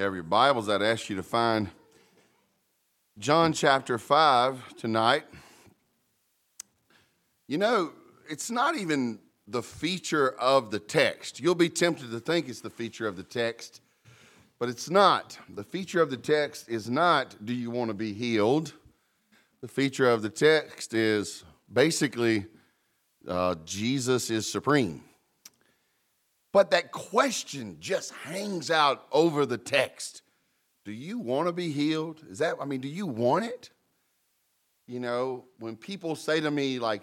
have your Bibles, I'd ask you to find John chapter 5 tonight. You know, it's not even the feature of the text. You'll be tempted to think it's the feature of the text, but it's not. The feature of the text is not, do you want to be healed? The feature of the text is basically, uh, Jesus is supreme. But that question just hangs out over the text. Do you want to be healed? Is that, I mean, do you want it? You know, when people say to me, like,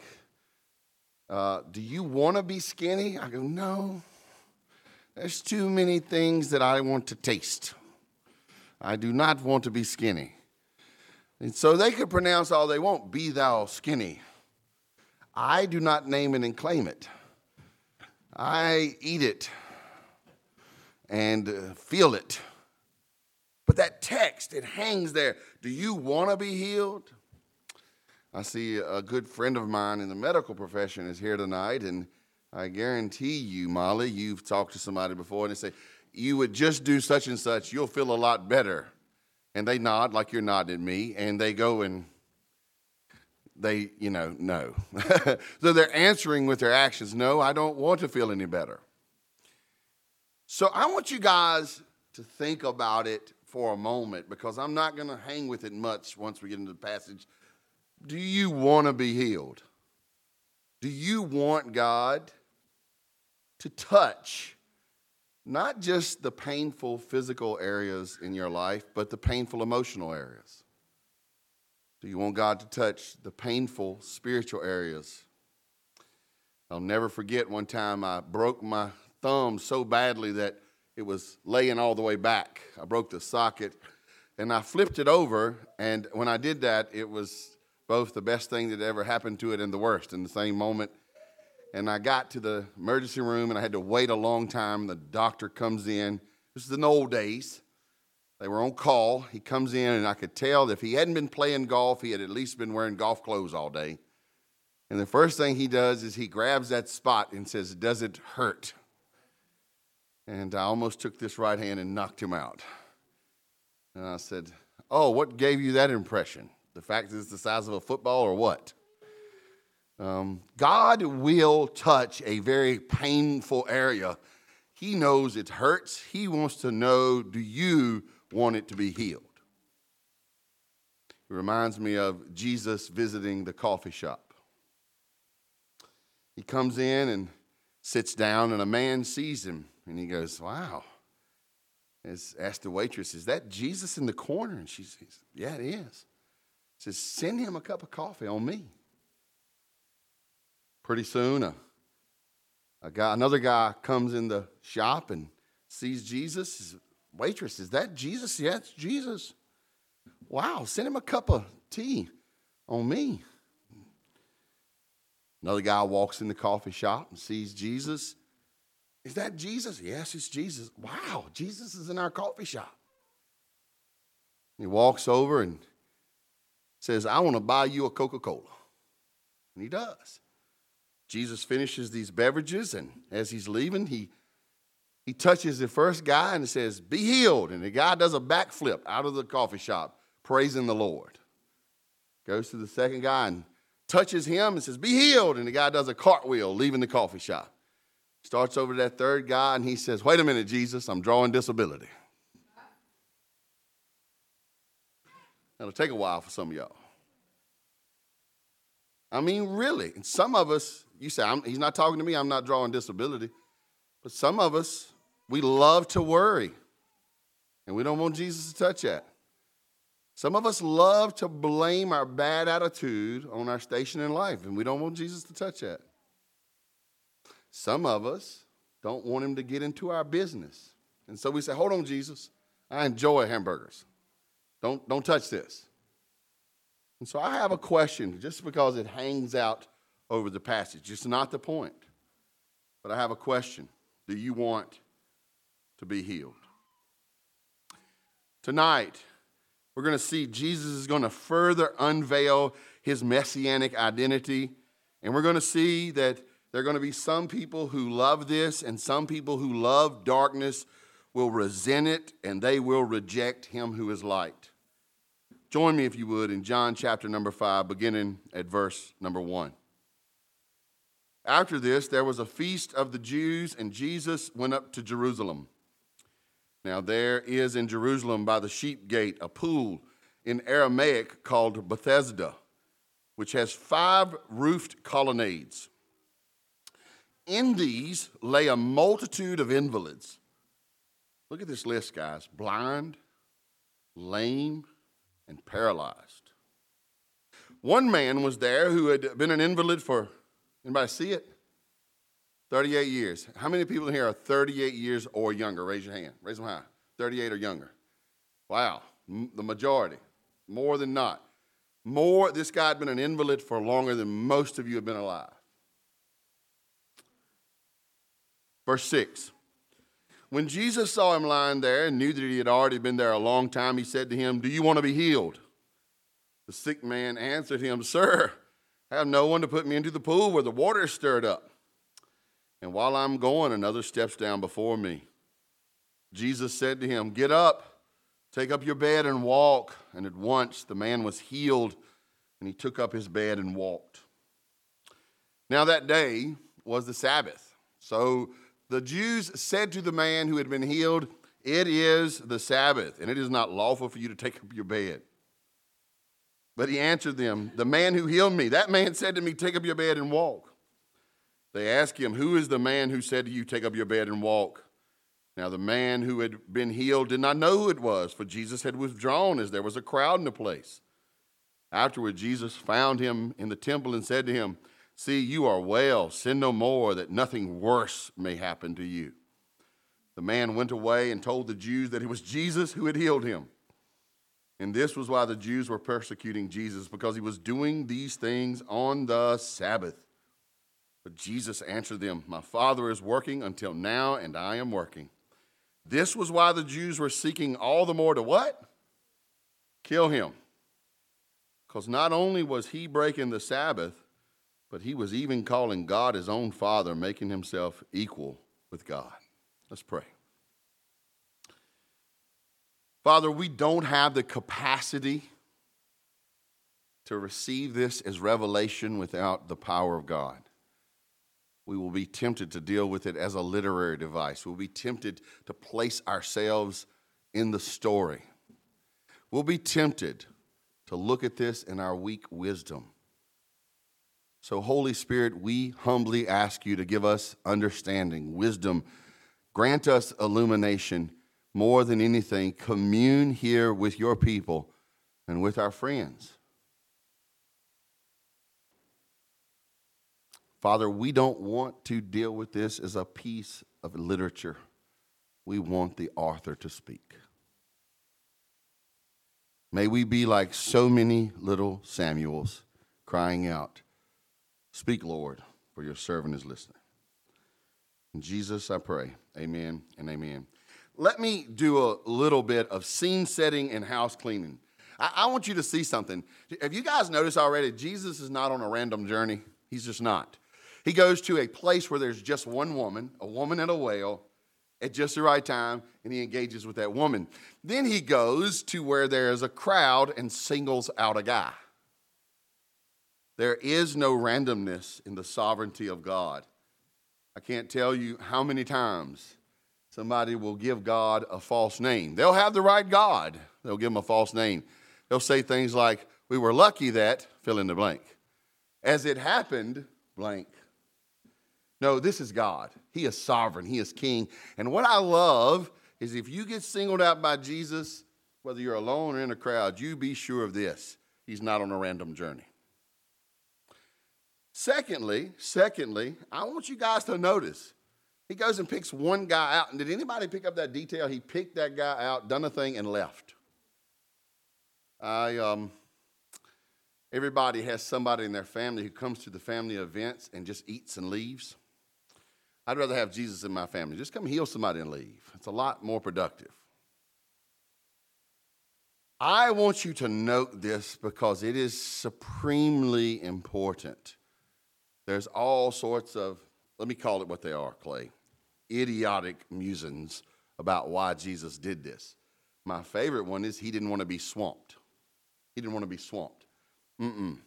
uh, do you want to be skinny? I go, no. There's too many things that I want to taste. I do not want to be skinny. And so they could pronounce all they want, be thou skinny. I do not name it and claim it. I eat it and uh, feel it. But that text, it hangs there. Do you want to be healed? I see a good friend of mine in the medical profession is here tonight, and I guarantee you, Molly, you've talked to somebody before and they say, You would just do such and such, you'll feel a lot better. And they nod like you're nodding at me, and they go and they, you know, no. so they're answering with their actions no, I don't want to feel any better. So I want you guys to think about it for a moment because I'm not going to hang with it much once we get into the passage. Do you want to be healed? Do you want God to touch not just the painful physical areas in your life, but the painful emotional areas? Do you want God to touch the painful spiritual areas? I'll never forget one time I broke my thumb so badly that it was laying all the way back. I broke the socket and I flipped it over. And when I did that, it was both the best thing that ever happened to it and the worst in the same moment. And I got to the emergency room and I had to wait a long time. The doctor comes in. This is in the old days. They were on call. He comes in, and I could tell that if he hadn't been playing golf, he had at least been wearing golf clothes all day. And the first thing he does is he grabs that spot and says, Does it hurt? And I almost took this right hand and knocked him out. And I said, Oh, what gave you that impression? The fact that it's the size of a football or what? Um, God will touch a very painful area. He knows it hurts. He wants to know do you want it to be healed. It reminds me of Jesus visiting the coffee shop. He comes in and sits down, and a man sees him, and he goes, Wow. Has asked the waitress, Is that Jesus in the corner? And she says, Yeah, it is. Says, Send him a cup of coffee on me. Pretty soon, a, a guy, another guy comes in the shop and sees Jesus, Waitress, is that Jesus? Yeah, it's Jesus. Wow, send him a cup of tea on me. Another guy walks in the coffee shop and sees Jesus. Is that Jesus? Yes, it's Jesus. Wow, Jesus is in our coffee shop. He walks over and says, I want to buy you a Coca Cola. And he does. Jesus finishes these beverages, and as he's leaving, he he touches the first guy and says, Be healed. And the guy does a backflip out of the coffee shop, praising the Lord. Goes to the second guy and touches him and says, Be healed. And the guy does a cartwheel, leaving the coffee shop. Starts over to that third guy and he says, Wait a minute, Jesus, I'm drawing disability. That'll take a while for some of y'all. I mean, really. And some of us, you say, He's not talking to me, I'm not drawing disability. But some of us, we love to worry, and we don't want Jesus to touch that. Some of us love to blame our bad attitude on our station in life, and we don't want Jesus to touch that. Some of us don't want him to get into our business. And so we say, Hold on, Jesus. I enjoy hamburgers. Don't, don't touch this. And so I have a question, just because it hangs out over the passage. It's not the point. But I have a question. Do you want to be healed. Tonight, we're going to see Jesus is going to further unveil his messianic identity. And we're going to see that there are going to be some people who love this and some people who love darkness will resent it and they will reject him who is light. Join me, if you would, in John chapter number 5, beginning at verse number 1. After this, there was a feast of the Jews, and Jesus went up to Jerusalem. Now, there is in Jerusalem by the sheep gate a pool in Aramaic called Bethesda, which has five roofed colonnades. In these lay a multitude of invalids. Look at this list, guys blind, lame, and paralyzed. One man was there who had been an invalid for, anybody see it? 38 years. How many people in here are 38 years or younger? Raise your hand. Raise them high. 38 or younger. Wow, the majority. More than not. More, this guy had been an invalid for longer than most of you have been alive. Verse 6 When Jesus saw him lying there and knew that he had already been there a long time, he said to him, Do you want to be healed? The sick man answered him, Sir, I have no one to put me into the pool where the water is stirred up. And while I'm going, another steps down before me. Jesus said to him, Get up, take up your bed and walk. And at once the man was healed, and he took up his bed and walked. Now that day was the Sabbath. So the Jews said to the man who had been healed, It is the Sabbath, and it is not lawful for you to take up your bed. But he answered them, The man who healed me, that man said to me, Take up your bed and walk. They asked him, Who is the man who said to you, Take up your bed and walk? Now the man who had been healed did not know who it was, for Jesus had withdrawn as there was a crowd in the place. Afterward, Jesus found him in the temple and said to him, See, you are well. Sin no more, that nothing worse may happen to you. The man went away and told the Jews that it was Jesus who had healed him. And this was why the Jews were persecuting Jesus, because he was doing these things on the Sabbath. But Jesus answered them, My Father is working until now, and I am working. This was why the Jews were seeking all the more to what? Kill him. Because not only was he breaking the Sabbath, but he was even calling God his own Father, making himself equal with God. Let's pray. Father, we don't have the capacity to receive this as revelation without the power of God. We will be tempted to deal with it as a literary device. We'll be tempted to place ourselves in the story. We'll be tempted to look at this in our weak wisdom so, Holy Spirit, we humbly ask you to give us understanding, wisdom, grant us illumination. More than anything, commune here with your people and with our friends. Father, we don't want to deal with this as a piece of literature. We want the author to speak. May we be like so many little Samuels crying out, Speak, Lord, for your servant is listening. In Jesus, I pray. Amen and amen. Let me do a little bit of scene setting and house cleaning. I, I want you to see something. Have you guys noticed already? Jesus is not on a random journey, he's just not. He goes to a place where there's just one woman, a woman and a well, at just the right time, and he engages with that woman. Then he goes to where there is a crowd and singles out a guy. There is no randomness in the sovereignty of God. I can't tell you how many times somebody will give God a false name. They'll have the right God, they'll give him a false name. They'll say things like, We were lucky that, fill in the blank. As it happened, blank. No, this is God. He is sovereign, He is king. And what I love is if you get singled out by Jesus, whether you're alone or in a crowd, you be sure of this He's not on a random journey. Secondly, secondly, I want you guys to notice. He goes and picks one guy out. And did anybody pick up that detail? He picked that guy out, done a thing, and left. I um, everybody has somebody in their family who comes to the family events and just eats and leaves. I'd rather have Jesus in my family. Just come heal somebody and leave. It's a lot more productive. I want you to note this because it is supremely important. There's all sorts of, let me call it what they are, Clay, idiotic musings about why Jesus did this. My favorite one is he didn't want to be swamped. He didn't want to be swamped. Mm-mm.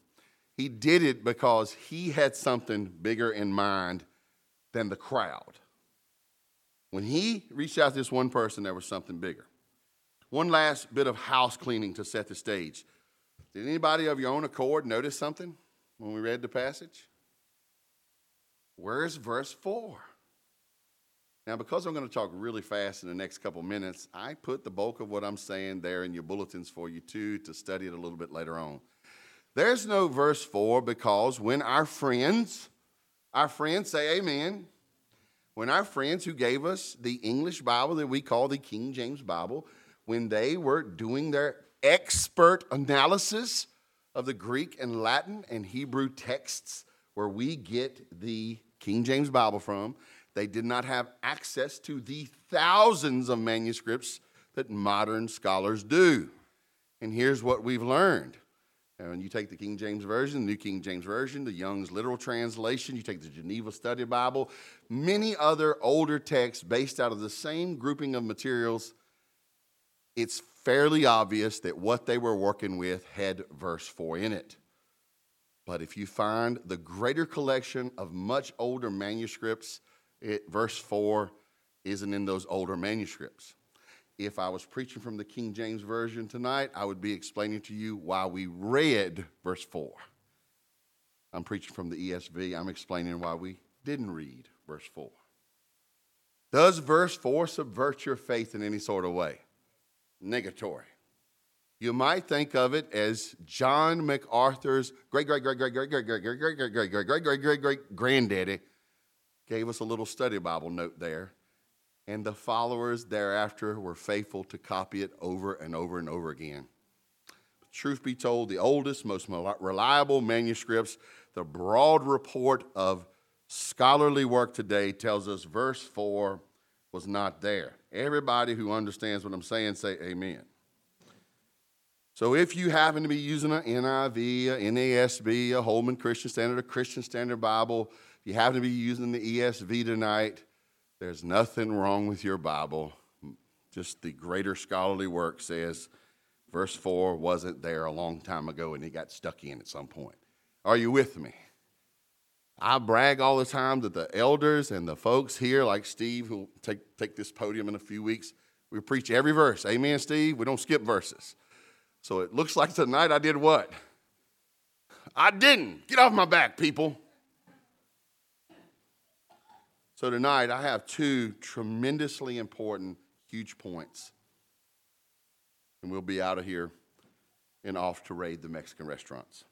He did it because he had something bigger in mind than the crowd. When he reached out to this one person, there was something bigger. One last bit of house cleaning to set the stage. Did anybody of your own accord notice something when we read the passage? Where's verse 4? Now, because I'm going to talk really fast in the next couple minutes, I put the bulk of what I'm saying there in your bulletins for you too to study it a little bit later on. There's no verse 4 because when our friends, our friends say amen, when our friends who gave us the English Bible that we call the King James Bible, when they were doing their expert analysis of the Greek and Latin and Hebrew texts where we get the King James Bible from, they did not have access to the thousands of manuscripts that modern scholars do. And here's what we've learned. And you take the King James Version, the New King James Version, the Young's Literal Translation, you take the Geneva Study Bible, many other older texts based out of the same grouping of materials, it's fairly obvious that what they were working with had verse 4 in it. But if you find the greater collection of much older manuscripts, it, verse 4 isn't in those older manuscripts. If I was preaching from the King James Version tonight, I would be explaining to you why we read verse 4. I'm preaching from the ESV, I'm explaining why we didn't read verse 4. Does verse 4 subvert your faith in any sort of way? Negatory. You might think of it as John MacArthur's great great great great great great great great great great great great great great great great granddaddy gave us a little study Bible note there. And the followers thereafter were faithful to copy it over and over and over again. Truth be told, the oldest, most reliable manuscripts, the broad report of scholarly work today tells us verse 4 was not there. Everybody who understands what I'm saying say amen. So if you happen to be using an NIV, a NASB, a Holman Christian Standard, a Christian Standard Bible, if you happen to be using the ESV tonight, there's nothing wrong with your Bible. Just the greater scholarly work says verse 4 wasn't there a long time ago and it got stuck in at some point. Are you with me? I brag all the time that the elders and the folks here, like Steve, who'll take, take this podium in a few weeks, we preach every verse. Amen, Steve? We don't skip verses. So it looks like tonight I did what? I didn't. Get off my back, people. So tonight I have two tremendously important, huge points. And we'll be out of here and off to raid the Mexican restaurants.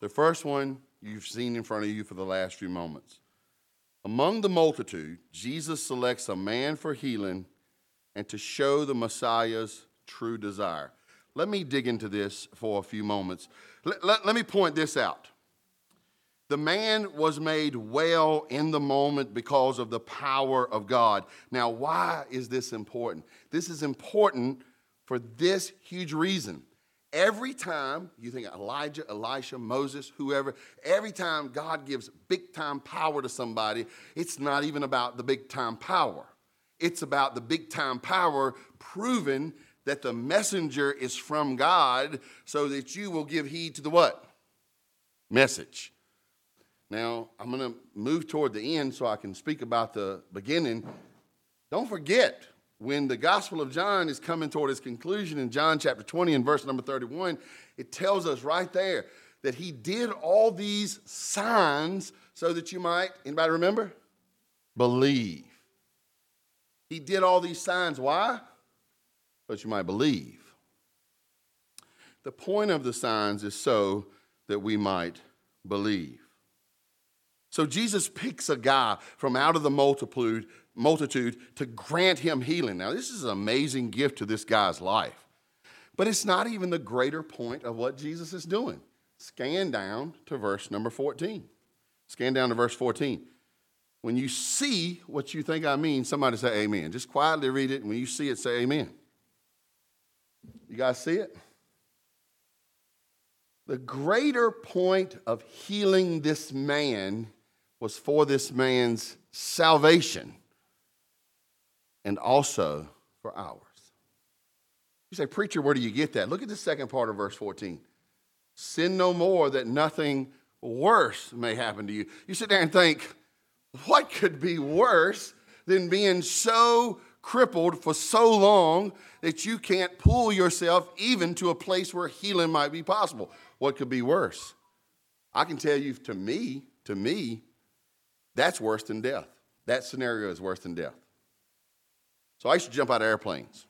The first one you've seen in front of you for the last few moments. Among the multitude, Jesus selects a man for healing and to show the Messiah's true desire. Let me dig into this for a few moments. Let, let, let me point this out. The man was made well in the moment because of the power of God. Now, why is this important? This is important for this huge reason. Every time you think Elijah, Elisha, Moses, whoever, every time God gives big time power to somebody, it's not even about the big time power. It's about the big time power proving that the messenger is from God so that you will give heed to the what? Message. Now, I'm going to move toward the end so I can speak about the beginning. Don't forget, when the Gospel of John is coming toward its conclusion in John chapter 20 and verse number 31, it tells us right there that he did all these signs so that you might, anybody remember? Believe. He did all these signs. Why? but you might believe. The point of the signs is so that we might believe. So Jesus picks a guy from out of the multitude, multitude to grant him healing. Now, this is an amazing gift to this guy's life. But it's not even the greater point of what Jesus is doing. Scan down to verse number 14. Scan down to verse 14. When you see what you think I mean, somebody say amen. Just quietly read it. And when you see it, say amen. You guys see it? The greater point of healing this man was for this man's salvation. and also for ours. You say, Preacher, where do you get that? Look at the second part of verse 14. Sin no more that nothing worse may happen to you. You sit there and think, what could be worse than being so crippled for so long that you can't pull yourself even to a place where healing might be possible? What could be worse? I can tell you, to me, to me, that's worse than death. That scenario is worse than death. So I used to jump out of airplanes.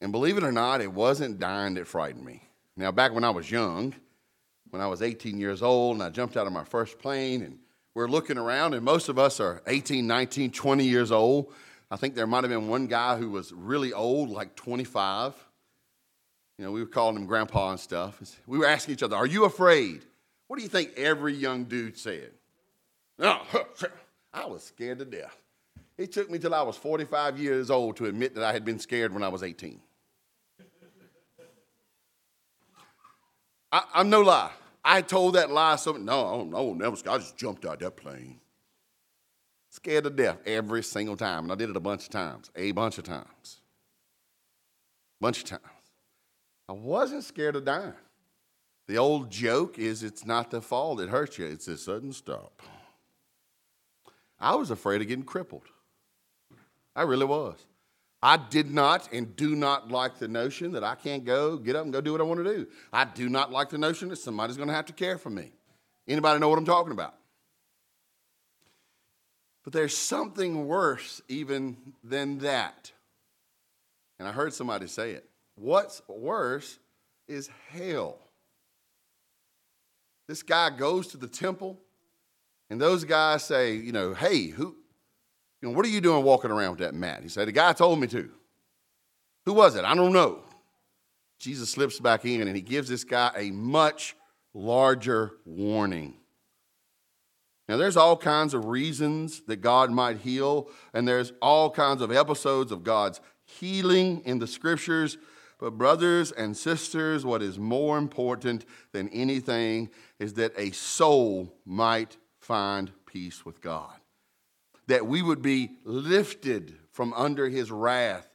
And believe it or not, it wasn't dying that frightened me. Now, back when I was young, when I was 18 years old, and I jumped out of my first plane, and we're looking around, and most of us are 18, 19, 20 years old. I think there might have been one guy who was really old, like 25. You know, we were calling him grandpa and stuff. We were asking each other, Are you afraid? What do you think every young dude said? No, I was scared to death. It took me till I was 45 years old to admit that I had been scared when I was 18. I, am no lie. I told that lie. So no, no, never. I just jumped out that plane, scared to death every single time, and I did it a bunch of times, a bunch of times, bunch of times. I wasn't scared of dying. The old joke is it's not the fall that hurts you, it's a sudden stop. I was afraid of getting crippled. I really was. I did not and do not like the notion that I can't go, get up and go do what I want to do. I do not like the notion that somebody's going to have to care for me. Anybody know what I'm talking about? But there's something worse even than that. And I heard somebody say it. What's worse is hell. This guy goes to the temple, and those guys say, you know, hey, who, you know, what are you doing walking around with that mat? He said, the guy told me to. Who was it? I don't know. Jesus slips back in and he gives this guy a much larger warning. Now, there's all kinds of reasons that God might heal, and there's all kinds of episodes of God's healing in the scriptures. But, brothers and sisters, what is more important than anything is that a soul might find peace with God. That we would be lifted from under his wrath,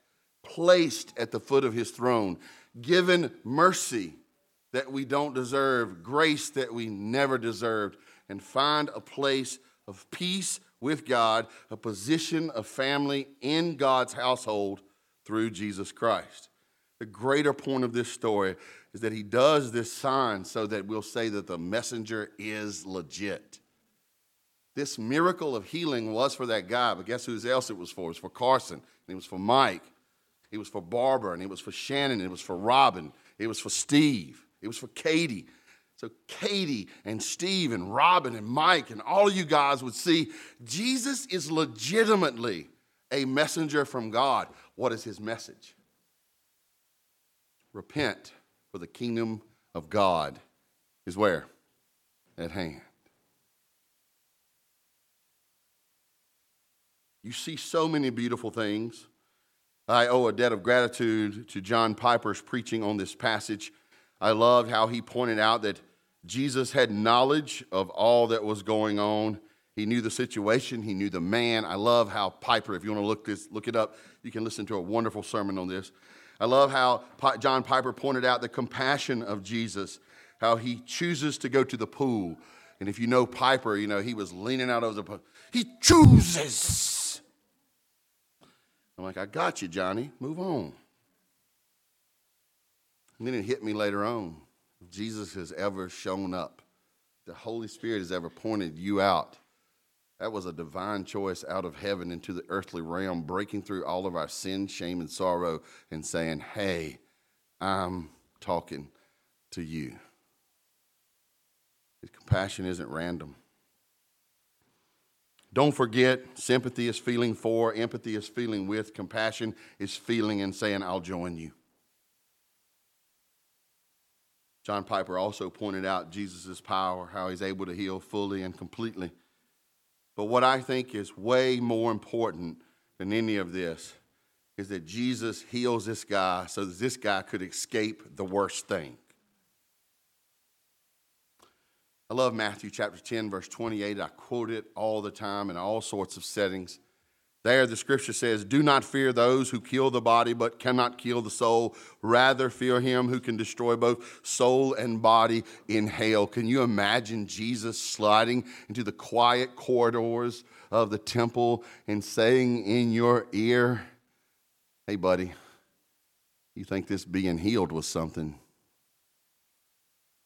placed at the foot of his throne, given mercy that we don't deserve, grace that we never deserved, and find a place of peace with God, a position of family in God's household through Jesus Christ. The greater point of this story is that he does this sign so that we'll say that the messenger is legit. This miracle of healing was for that guy, but guess who else it was for? It was for Carson, and it was for Mike, it was for Barbara, and it was for Shannon, it was for Robin, it was for Steve, it was for Katie. So, Katie and Steve and Robin and Mike and all of you guys would see Jesus is legitimately a messenger from God. What is his message? Repent, for the kingdom of God is where? At hand. You see so many beautiful things. I owe a debt of gratitude to John Piper's preaching on this passage. I loved how he pointed out that Jesus had knowledge of all that was going on. He knew the situation, he knew the man. I love how Piper, if you want to look this, look it up, you can listen to a wonderful sermon on this. I love how John Piper pointed out the compassion of Jesus, how he chooses to go to the pool. And if you know Piper, you know he was leaning out of the pool. He chooses. I'm like, I got you, Johnny. Move on. And then it hit me later on. Jesus has ever shown up, the Holy Spirit has ever pointed you out that was a divine choice out of heaven into the earthly realm, breaking through all of our sin, shame, and sorrow and saying, Hey, I'm talking to you. His compassion isn't random. Don't forget, sympathy is feeling for, empathy is feeling with, compassion is feeling and saying, I'll join you. John Piper also pointed out Jesus' power, how he's able to heal fully and completely. But what I think is way more important than any of this is that Jesus heals this guy so that this guy could escape the worst thing. I love Matthew chapter 10, verse 28. I quote it all the time in all sorts of settings. There, the scripture says, Do not fear those who kill the body but cannot kill the soul. Rather, fear him who can destroy both soul and body in hell. Can you imagine Jesus sliding into the quiet corridors of the temple and saying in your ear, Hey, buddy, you think this being healed was something?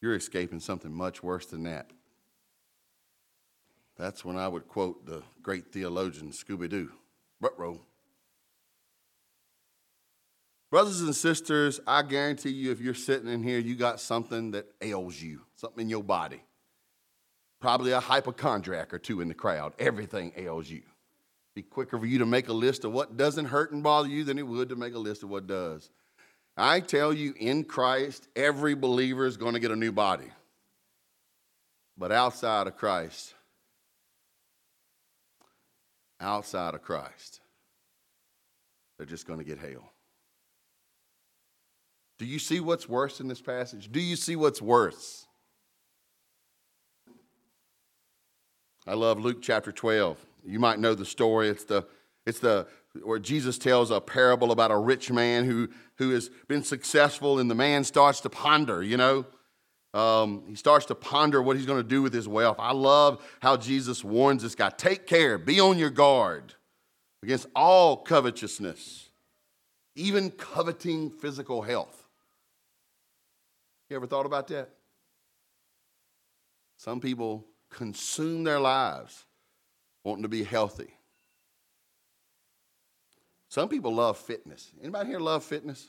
You're escaping something much worse than that. That's when I would quote the great theologian Scooby Doo. Brothers and sisters, I guarantee you, if you're sitting in here, you got something that ails you, something in your body. Probably a hypochondriac or two in the crowd. Everything ails you. Be quicker for you to make a list of what doesn't hurt and bother you than it would to make a list of what does. I tell you, in Christ, every believer is going to get a new body. But outside of Christ, outside of Christ, they're just going to get hell. Do you see what's worse in this passage? Do you see what's worse? I love Luke chapter 12. You might know the story. It's the it's the where Jesus tells a parable about a rich man who, who has been successful, and the man starts to ponder, you know. Um, he starts to ponder what he's going to do with his wealth. I love how Jesus warns this guy take care, be on your guard against all covetousness, even coveting physical health. You ever thought about that? Some people consume their lives wanting to be healthy. Some people love fitness. Anybody here love fitness?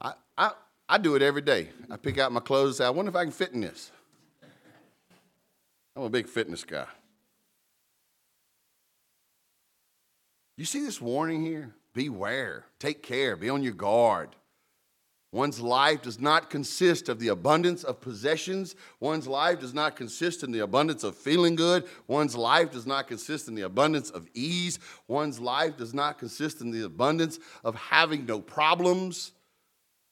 I, I, I do it every day. I pick out my clothes I wonder if I can fit in this. I'm a big fitness guy. You see this warning here? Beware, take care, be on your guard. One's life does not consist of the abundance of possessions. One's life does not consist in the abundance of feeling good. One's life does not consist in the abundance of ease. One's life does not consist in the abundance of having no problems.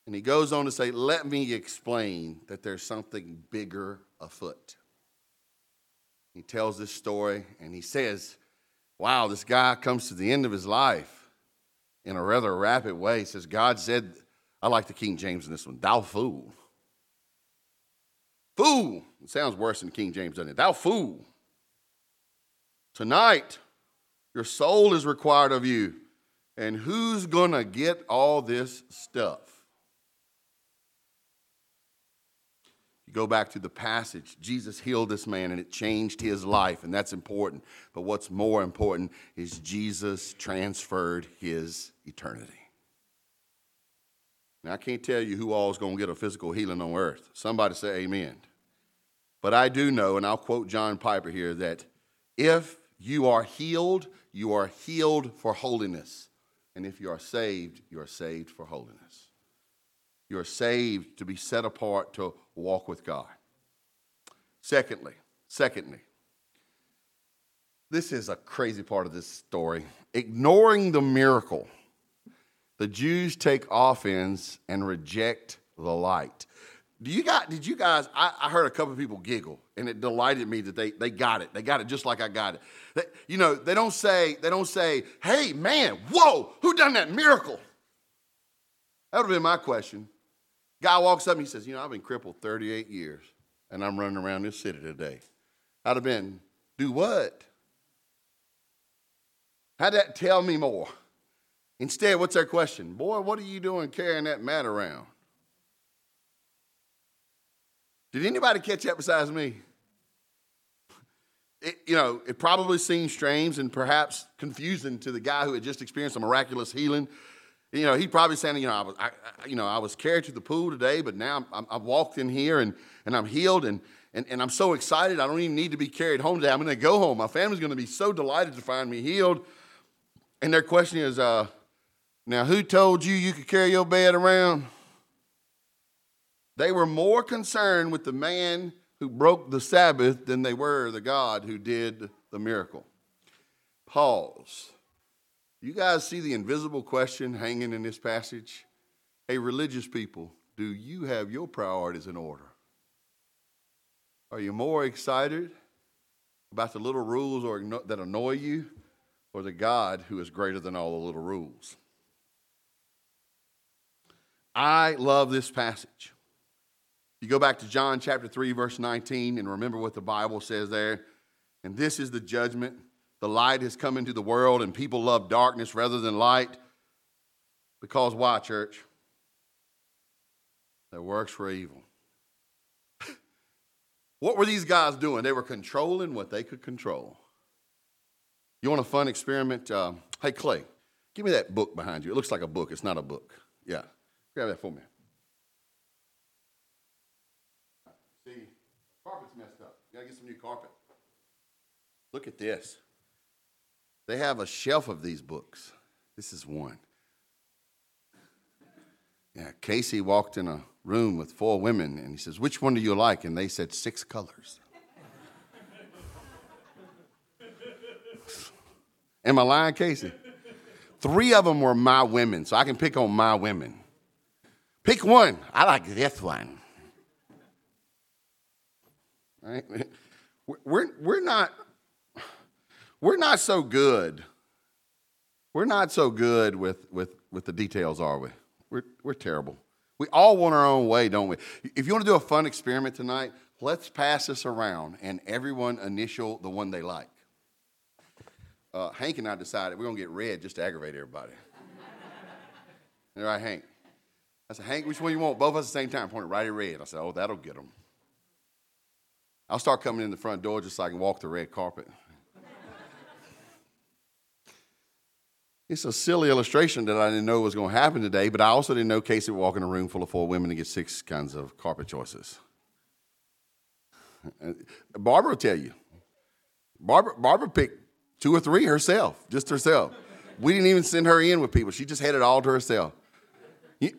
And he goes on to say, Let me explain that there's something bigger afoot. He tells this story and he says, Wow, this guy comes to the end of his life in a rather rapid way. He says, God said, I like the King James in this one, thou fool. Fool. It sounds worse than King James, doesn't it? Thou fool. Tonight, your soul is required of you. And who's going to get all this stuff? You go back to the passage, Jesus healed this man and it changed his life, and that's important. But what's more important is Jesus transferred his eternity. Now, I can't tell you who all is going to get a physical healing on earth. Somebody say amen. But I do know, and I'll quote John Piper here, that if you are healed, you are healed for holiness. And if you are saved, you are saved for holiness. You are saved to be set apart to walk with God. Secondly, secondly, this is a crazy part of this story. Ignoring the miracle, the Jews take offense and reject the light. Do you got, did you guys, I, I, heard a couple of people giggle and it delighted me that they, they got it. They got it just like I got it. They, you know, they don't say, they don't say, hey man, whoa, who done that miracle? That would have been my question. Guy walks up and he says, You know, I've been crippled 38 years and I'm running around this city today. I'd have been, Do what? How'd that tell me more? Instead, what's their question? Boy, what are you doing carrying that mat around? Did anybody catch that besides me? It, you know, it probably seemed strange and perhaps confusing to the guy who had just experienced a miraculous healing you know, he probably saying, you know, I was, I, you know, I was carried to the pool today, but now I'm, i walked in here and, and I'm healed and, and, and I'm so excited. I don't even need to be carried home today. I'm going to go home. My family's going to be so delighted to find me healed. And their question is, uh, now who told you you could carry your bed around? They were more concerned with the man who broke the Sabbath than they were the God who did the miracle. Pause. You guys see the invisible question hanging in this passage? Hey, religious people, do you have your priorities in order? Are you more excited about the little rules or that annoy you or the God who is greater than all the little rules? I love this passage. You go back to John chapter 3, verse 19, and remember what the Bible says there. And this is the judgment. The light has come into the world, and people love darkness rather than light. Because why, church? Their works were evil. what were these guys doing? They were controlling what they could control. You want a fun experiment? Uh, hey, Clay, give me that book behind you. It looks like a book. It's not a book. Yeah. Grab that for me. See, carpet's messed up. You gotta get some new carpet. Look at this. They have a shelf of these books. This is one. Yeah, Casey walked in a room with four women and he says, Which one do you like? And they said, Six colors. Am I lying, Casey? Three of them were my women, so I can pick on my women. Pick one. I like this one. Right? We're, we're, not, we're not so good. We're not so good with, with, with the details, are we? We're, we're terrible. We all want our own way, don't we? If you want to do a fun experiment tonight, let's pass this around and everyone initial the one they like. Uh, Hank and I decided we're going to get red just to aggravate everybody. All right, Hank. I said, Hank, which one you want? Both of us at the same time. Pointed right at red. I said, oh, that'll get them. I'll start coming in the front door just so I can walk the red carpet. It's a silly illustration that I didn't know was going to happen today, but I also didn't know Casey would walk in a room full of four women and get six kinds of carpet choices. Barbara will tell you. Barbara, Barbara picked two or three herself, just herself. We didn't even send her in with people. She just had it all to herself.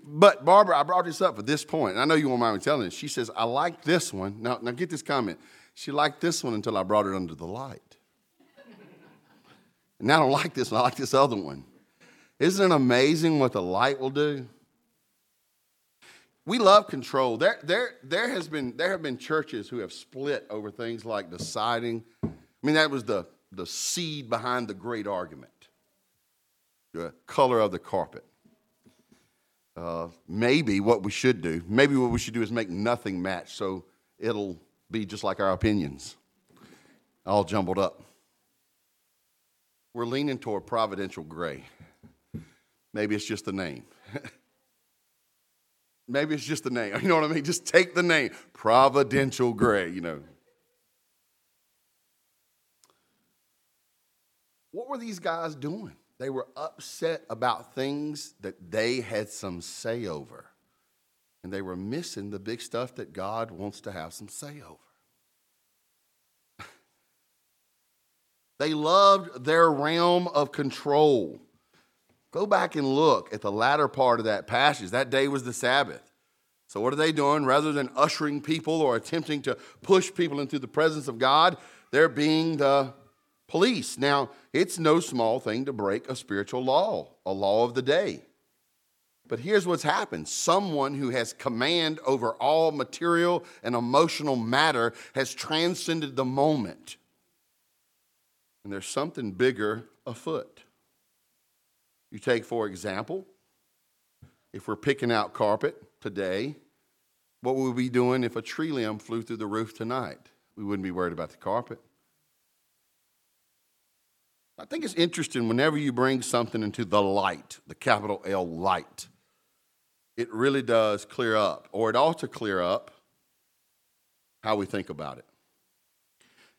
But Barbara, I brought this up for this and I know you won't mind me telling it. She says, I like this one. Now, now get this comment. She liked this one until I brought it under the light. And I don't like this one. I like this other one. Isn't it amazing what the light will do? We love control. There, there, there, has been, there have been churches who have split over things like deciding. I mean, that was the, the seed behind the great argument the color of the carpet. Uh, maybe what we should do, maybe what we should do is make nothing match so it'll be just like our opinions, all jumbled up. We're leaning toward providential gray. Maybe it's just the name. maybe it's just the name. You know what I mean? Just take the name, providential gray, you know. What were these guys doing? They were upset about things that they had some say over. And they were missing the big stuff that God wants to have some say over. They loved their realm of control. Go back and look at the latter part of that passage. That day was the Sabbath. So, what are they doing? Rather than ushering people or attempting to push people into the presence of God, they're being the police. Now, it's no small thing to break a spiritual law, a law of the day. But here's what's happened someone who has command over all material and emotional matter has transcended the moment. And there's something bigger afoot. You take, for example, if we're picking out carpet today, what would we be doing if a tree limb flew through the roof tonight? We wouldn't be worried about the carpet. I think it's interesting whenever you bring something into the light, the capital L light, it really does clear up, or it ought to clear up how we think about it.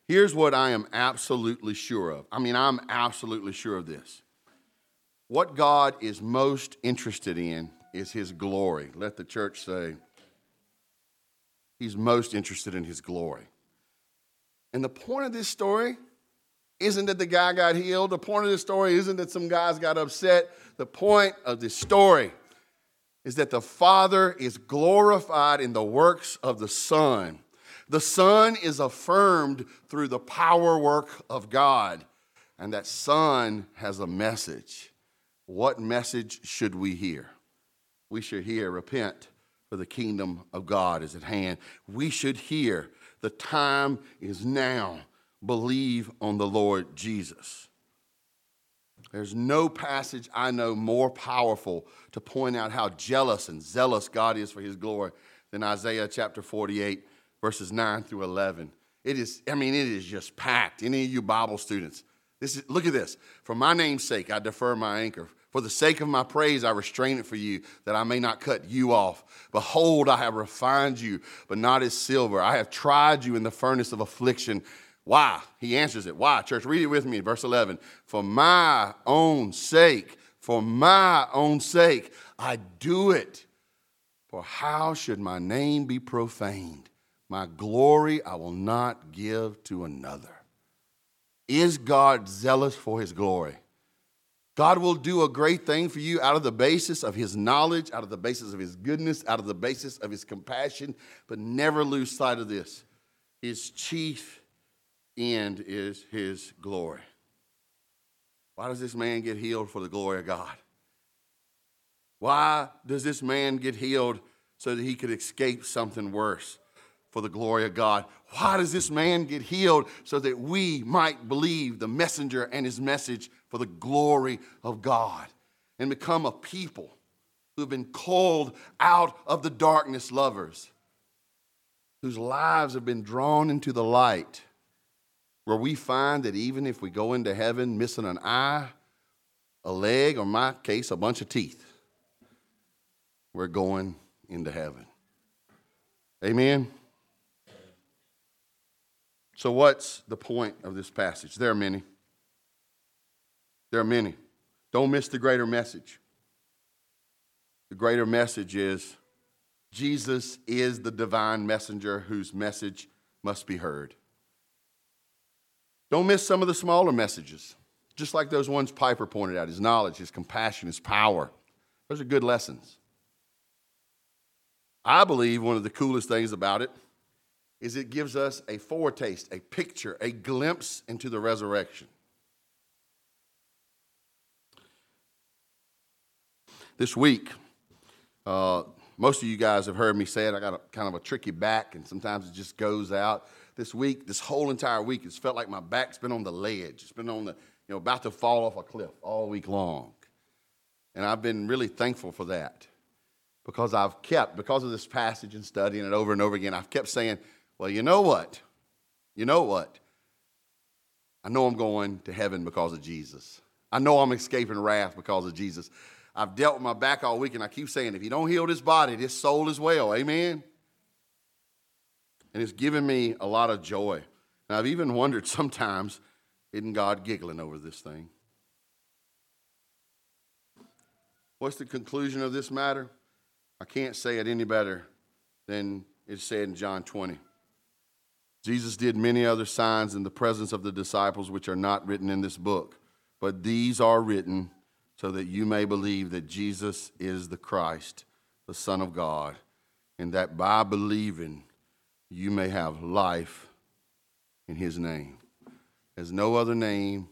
Here's what I am absolutely sure of. I mean, I'm absolutely sure of this. What God is most interested in is His glory. Let the church say, He's most interested in His glory. And the point of this story isn't that the guy got healed. The point of this story isn't that some guys got upset. The point of this story is that the Father is glorified in the works of the Son. The Son is affirmed through the power work of God, and that Son has a message. What message should we hear? We should hear, repent, for the kingdom of God is at hand. We should hear, the time is now believe on the Lord Jesus. There's no passage I know more powerful to point out how jealous and zealous God is for his glory than Isaiah chapter 48, verses 9 through 11. It is, I mean, it is just packed. Any of you Bible students, this is, look at this. For my name's sake, I defer my anchor. For the sake of my praise, I restrain it for you, that I may not cut you off. Behold, I have refined you, but not as silver. I have tried you in the furnace of affliction. Why? He answers it. Why? Church, read it with me, verse 11. For my own sake, for my own sake, I do it. For how should my name be profaned? My glory I will not give to another. Is God zealous for his glory? God will do a great thing for you out of the basis of his knowledge, out of the basis of his goodness, out of the basis of his compassion, but never lose sight of this. His chief end is his glory. Why does this man get healed for the glory of God? Why does this man get healed so that he could escape something worse for the glory of God? Why does this man get healed so that we might believe the messenger and his message for the glory of God and become a people who have been called out of the darkness lovers, whose lives have been drawn into the light? where we find that even if we go into heaven missing an eye, a leg, or my case, a bunch of teeth, we're going into heaven. Amen? So, what's the point of this passage? There are many. There are many. Don't miss the greater message. The greater message is Jesus is the divine messenger whose message must be heard. Don't miss some of the smaller messages, just like those ones Piper pointed out his knowledge, his compassion, his power. Those are good lessons. I believe one of the coolest things about it is it gives us a foretaste, a picture, a glimpse into the resurrection. This week, uh, most of you guys have heard me say it. I got a, kind of a tricky back, and sometimes it just goes out this week, this whole entire week, it's felt like my back's been on the ledge. It's been on the, you know, about to fall off a cliff all week long. And I've been really thankful for that because I've kept, because of this passage and studying it over and over again, I've kept saying, well, you know what? You know what? I know I'm going to heaven because of Jesus. I know I'm escaping wrath because of Jesus. I've dealt with my back all week, and I keep saying, if you don't heal this body, this soul as well. Amen? and it's given me a lot of joy. And I've even wondered sometimes, isn't God giggling over this thing? What's the conclusion of this matter? I can't say it any better than it's said in John 20. Jesus did many other signs in the presence of the disciples, which are not written in this book, but these are written so that you may believe that Jesus is the Christ, the Son of God, and that by believing, you may have life in his name. There's no other name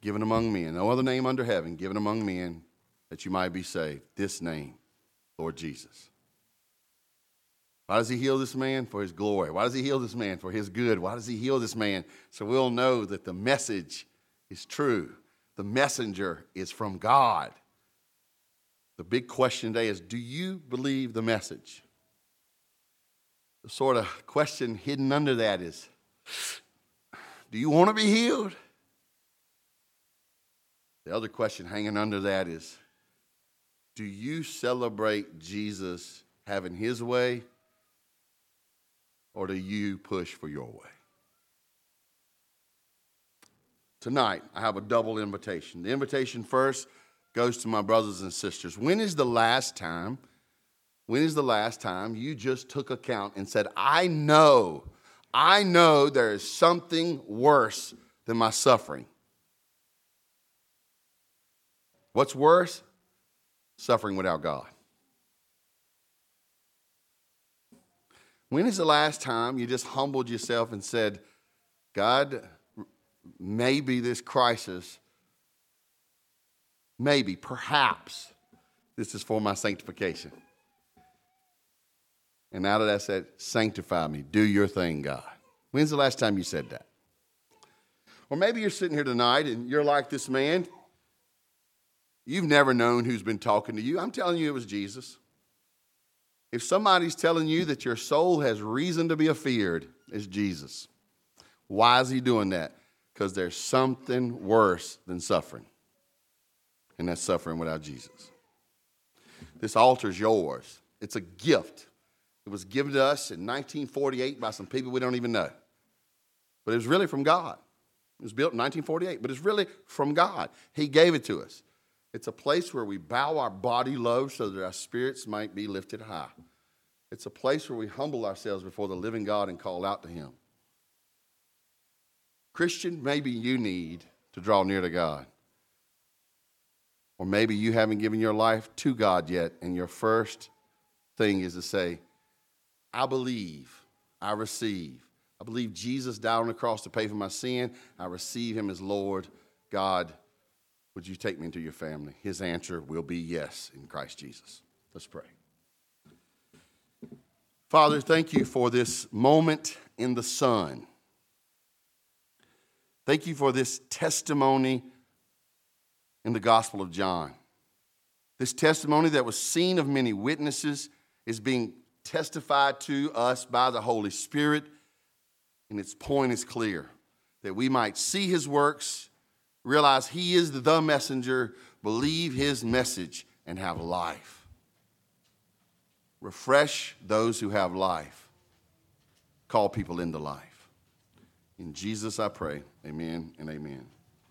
given among men, no other name under heaven given among men that you might be saved. This name, Lord Jesus. Why does he heal this man? For his glory. Why does he heal this man? For his good. Why does he heal this man? So we'll know that the message is true. The messenger is from God. The big question today is do you believe the message? the sort of question hidden under that is do you want to be healed? The other question hanging under that is do you celebrate Jesus having his way or do you push for your way? Tonight, I have a double invitation. The invitation first goes to my brothers and sisters. When is the last time? When is the last time you just took account and said, I know, I know there is something worse than my suffering? What's worse? Suffering without God. When is the last time you just humbled yourself and said, God, maybe this crisis, maybe, perhaps, this is for my sanctification? And out of that said, Sanctify me. Do your thing, God. When's the last time you said that? Or maybe you're sitting here tonight and you're like this man. You've never known who's been talking to you. I'm telling you, it was Jesus. If somebody's telling you that your soul has reason to be afeared, it's Jesus. Why is he doing that? Because there's something worse than suffering, and that's suffering without Jesus. This altar's yours, it's a gift. It was given to us in 1948 by some people we don't even know. But it was really from God. It was built in 1948, but it's really from God. He gave it to us. It's a place where we bow our body low so that our spirits might be lifted high. It's a place where we humble ourselves before the living God and call out to Him. Christian, maybe you need to draw near to God. Or maybe you haven't given your life to God yet, and your first thing is to say, I believe, I receive. I believe Jesus died on the cross to pay for my sin. I receive Him as Lord. God, would you take me into your family? His answer will be yes in Christ Jesus. Let's pray. Father, thank you for this moment in the sun. Thank you for this testimony in the Gospel of John. This testimony that was seen of many witnesses is being testified to us by the Holy Spirit, and its point is clear that we might see his works realize He is the messenger, believe His message, and have life. Refresh those who have life, call people into life. In Jesus I pray, amen and amen.